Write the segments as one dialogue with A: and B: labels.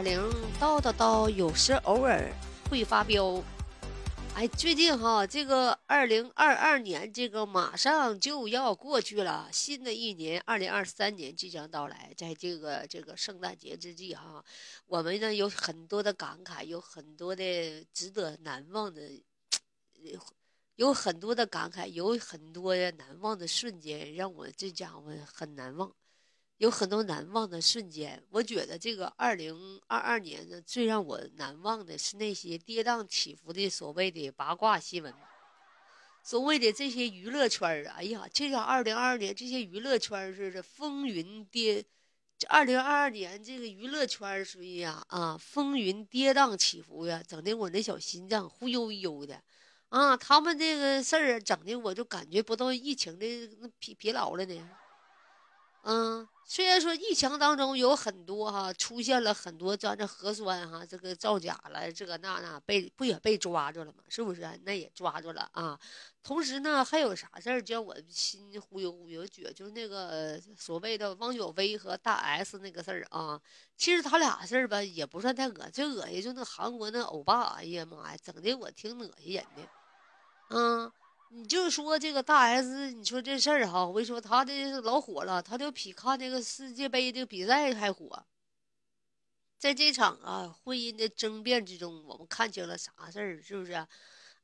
A: 哑铃叨叨叨，有时偶尔会发飙。哎，最近哈，这个二零二二年，这个马上就要过去了，新的一年二零二三年即将到来。在这个这个圣诞节之际哈，我们呢有很多的感慨，有很多的值得难忘的，有很多的感慨，有很多难忘的瞬间，让我这家伙很难忘。有很多难忘的瞬间，我觉得这个二零二二年呢，最让我难忘的是那些跌宕起伏的所谓的八卦新闻，所谓的这些娱乐圈儿啊，哎呀，这个二零二二年这些娱乐圈似的风云跌，这二零二二年这个娱乐圈属于呀啊风云跌宕起伏呀，整的我那小心脏忽悠悠的，啊，他们这个事儿整的我就感觉不到疫情的疲疲劳了呢。嗯，虽然说疫情当中有很多哈出现了很多咱这核酸哈这个造假了，这个那那被不也被抓住了吗？是不是？那也抓住了啊。同时呢，还有啥事儿叫我心忽悠忽悠？觉就是那个所谓的汪小菲和大 S 那个事儿啊。其实他俩事儿吧也不算太恶心最恶心就那韩国那欧巴，哎呀妈呀，整的我挺恶心人的，嗯。你就说这个大 S，你说这事儿哈，我跟你说，他的老火了，他就比看那个世界杯的比赛还火。在这场啊婚姻的争辩之中，我们看清了啥事儿？是不是？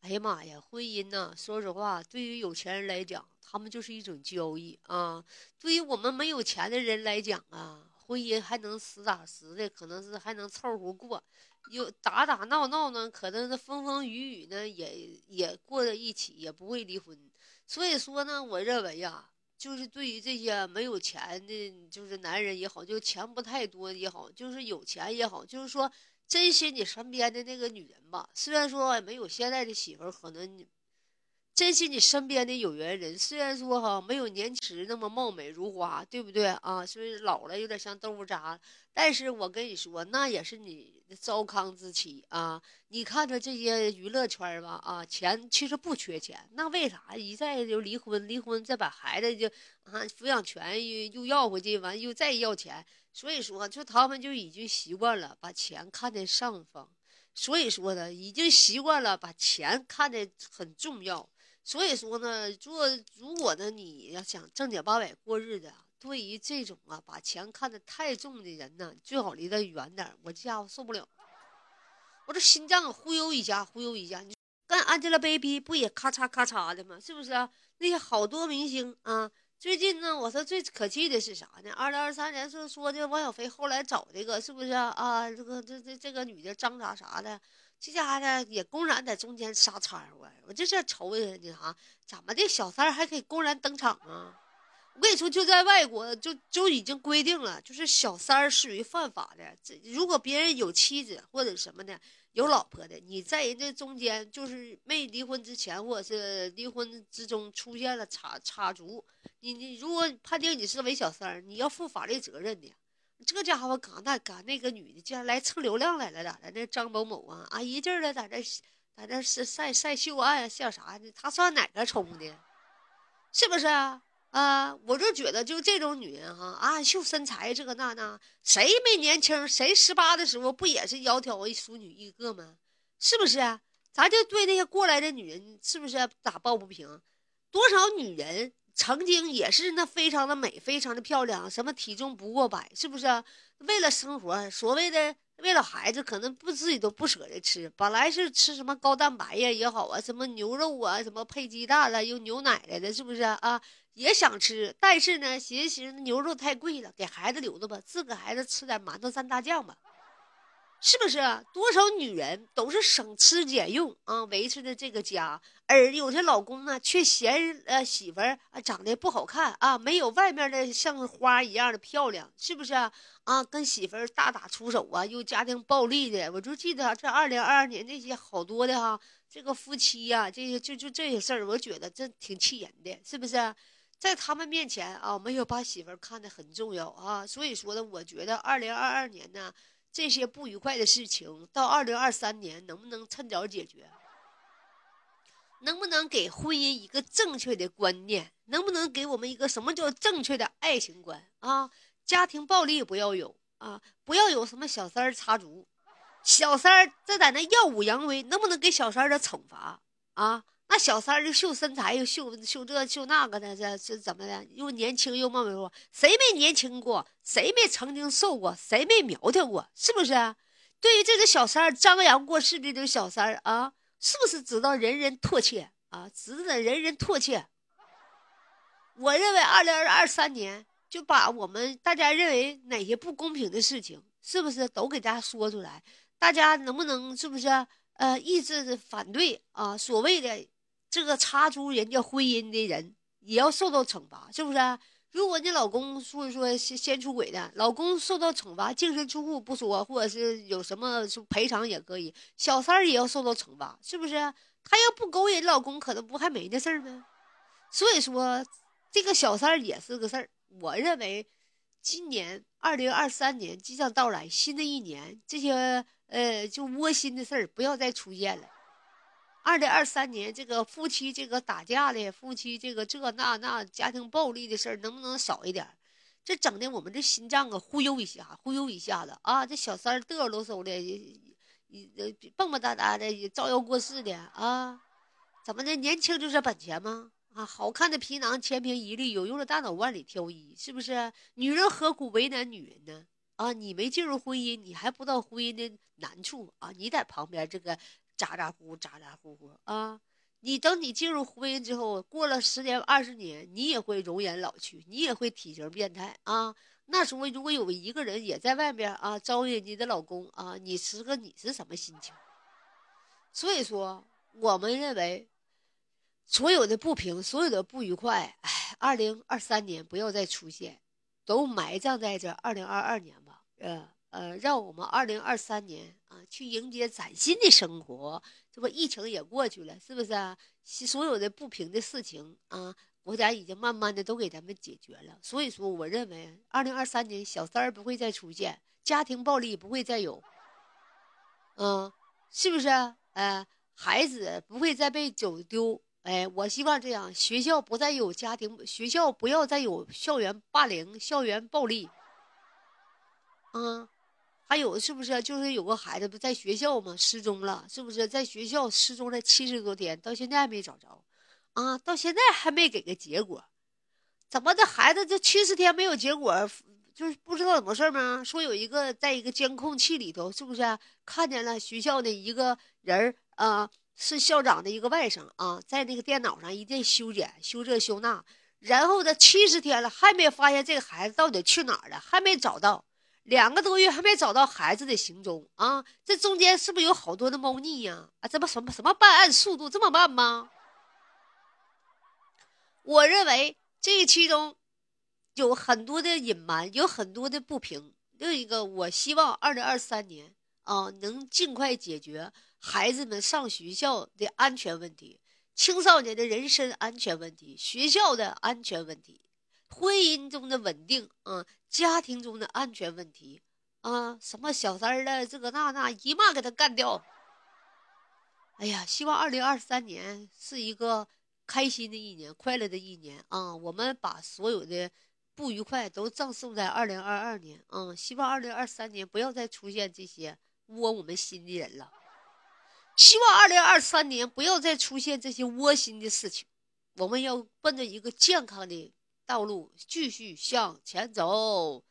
A: 哎呀妈呀，婚姻呢？说实话，对于有钱人来讲，他们就是一种交易啊；对于我们没有钱的人来讲啊，婚姻还能实打实的，可能是还能凑合过。有打打闹闹呢，可能是风风雨雨呢，也也过在一起，也不会离婚。所以说呢，我认为呀，就是对于这些没有钱的，就是男人也好，就钱不太多也好，就是有钱也好，就是说珍惜你身边的那个女人吧。虽然说没有现在的媳妇儿可能。珍惜你身边的有缘人，虽然说哈没有年轻那么貌美如花，对不对啊？所以老了有点像豆腐渣，但是我跟你说，那也是你糟糠之妻啊！你看着这些娱乐圈吧，啊，钱其实不缺钱，那为啥一再就离婚？离婚再把孩子就啊抚养权又又要回去，完又再要钱，所以说就他们就已经习惯了把钱看在上方，所以说呢，已经习惯了把钱看得很重要。所以说呢，做如果呢，你要想正经八百过日子，对于这种啊把钱看得太重的人呢，最好离他远点。我这家伙受不了，我这心脏忽悠一下，忽悠一下。你跟 Angelababy 不也咔嚓咔嚓的吗？是不是啊？那些好多明星啊，最近呢，我说最可气的是啥呢？二零二三年是说的王小飞后来找这个，是不是啊？这个这这这个女的张啥啥的。这家伙也公然在中间撒掺和，我这是愁的那啥，怎么的小三还可以公然登场啊？我跟你说，就在外国就就已经规定了，就是小三儿属于犯法的。这如果别人有妻子或者什么的，有老婆的，你在人家中间就是没离婚之前或者是离婚之中出现了插插足，你你如果判定你是为小三儿，你要负法律责任的。这家伙搁那搁那个女的竟然来蹭流量来了，咋的？那张某某啊啊，一劲儿的在这在这是晒晒秀爱像啥呢？他算哪个充的？是不是啊？啊，我就觉得就这种女人哈啊，秀身材这个那那，谁没年轻？谁十八的时候不也是窈窕淑女一个吗？是不是啊？咱就对那些过来的女人，是不是打抱不平？多少女人？曾经也是那非常的美，非常的漂亮，什么体重不过百，是不是？为了生活，所谓的为了孩子，可能不自己都不舍得吃。本来是吃什么高蛋白呀也好啊，什么牛肉啊，什么配鸡蛋了，又牛奶来的，是不是啊？也想吃，但是呢，寻思寻思牛肉太贵了，给孩子留着吧，自个孩子吃点馒头蘸大酱吧。是不是多少女人都是省吃俭用啊维持的这个家，而有些老公呢却嫌呃媳妇儿啊长得不好看啊，没有外面的像花一样的漂亮，是不是啊？跟媳妇儿大打出手啊，又家庭暴力的，我就记得这二零二二年那些好多的哈，这个夫妻呀，这些就就这些事儿，我觉得这挺气人的，是不是？在他们面前啊，没有把媳妇儿看得很重要啊，所以说呢，我觉得二零二二年呢。这些不愉快的事情到二零二三年能不能趁早解决？能不能给婚姻一个正确的观念？能不能给我们一个什么叫正确的爱情观啊？家庭暴力不要有啊，不要有什么小三儿插足。小三儿这在那耀武扬威，能不能给小三儿点惩罚啊？那小三儿就秀身材，又秀秀这秀那个的，这这怎么的？又年轻又貌美如花，谁没年轻过？谁没曾经瘦过？谁没苗条过？是不是？对于这个小三儿张扬过世的这个小三儿啊，是不是知道人人唾弃啊？值得人人唾弃。我认为二零二三年就把我们大家认为哪些不公平的事情，是不是都给大家说出来？大家能不能是不是呃抑制反对啊？所谓的这个插足人家婚姻的人也要受到惩罚，是不是？如果你老公说说先先出轨的，老公受到惩罚，净身出户不说，或者是有什么赔偿也可以，小三儿也要受到惩罚，是不是？他要不勾引老公，可能不还没那事儿吗？所以说，这个小三儿也是个事儿。我认为，今年二零二三年即将到来，新的一年这些。呃，就窝心的事儿不要再出现了。二零二三年，这个夫妻这个打架的，夫妻这个这那那家庭暴力的事儿，能不能少一点？这整的我们这心脏啊忽悠一下，忽悠一下子啊！这小三儿嘚嘚嗖的，一蹦蹦哒哒的，招摇过市的啊！怎么的？年轻就是本钱吗？啊，好看的皮囊千篇一律，有用的大脑万里挑一，是不是？女人何苦为难女人呢？啊，你没进入婚姻，你还不知道婚姻的难处啊！你在旁边这个咋咋呼呼咋咋呼呼啊！你等你进入婚姻之后，过了十年二十年，你也会容颜老去，你也会体型变态啊！那时候如果有一个人也在外面啊招惹你的老公啊，你时刻你是什么心情？所以说，我们认为所有的不平，所有的不愉快，哎，二零二三年不要再出现，都埋葬在这二零二二年。呃呃，让我们二零二三年啊，去迎接崭新的生活。这不疫情也过去了，是不是啊？所有的不平的事情啊，国家已经慢慢的都给咱们解决了。所以说，我认为二零二三年小三儿不会再出现，家庭暴力不会再有，嗯，是不是？哎，孩子不会再被走丢。哎，我希望这样，学校不再有家庭，学校不要再有校园霸凌、校园暴力。嗯，还有是不是就是有个孩子不在学校吗？失踪了，是不是在学校失踪了七十多天，到现在还没找着？啊，到现在还没给个结果，怎么这？孩子这七十天没有结果，就是不知道怎么事吗？说有一个在一个监控器里头，是不是看见了学校的一个人啊？是校长的一个外甥啊，在那个电脑上一顿修剪、修这修那，然后呢，七十天了还没发现这个孩子到底去哪儿了，还没找到。两个多月还没找到孩子的行踪啊！这中间是不是有好多的猫腻呀？啊，这不什么什么办案速度这么慢吗？我认为这其中有很多的隐瞒，有很多的不平。另一个，我希望二零二三年啊，能尽快解决孩子们上学校的安全问题，青少年的人身安全问题，学校的安全问题。婚姻中的稳定啊，家庭中的安全问题啊，什么小三儿的这个那那一骂给他干掉。哎呀，希望二零二三年是一个开心的一年，快乐的一年啊！我们把所有的不愉快都葬送在二零二二年啊！希望二零二三年不要再出现这些窝我们心的人了。希望二零二三年不要再出现这些窝心的事情。我们要奔着一个健康的。道路继续向前走，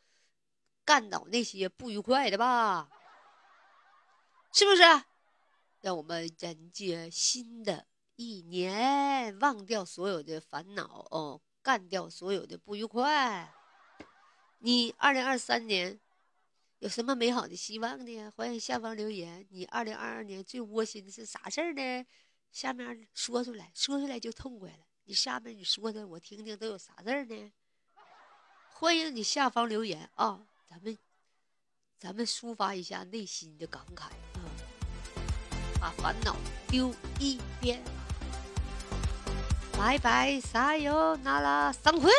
A: 干倒那些不愉快的吧，是不是？让我们迎接新的一年，忘掉所有的烦恼哦，干掉所有的不愉快。你二零二三年有什么美好的希望呢？欢迎下方留言。你二零二二年最窝心的是啥事儿呢？下面说出来，说出来就痛快了。你下面你说的我听听都有啥字儿呢？欢迎你下方留言啊，咱们咱们抒发一下内心的感慨啊，把烦恼丢一边。拜拜，撒由那拉，散会。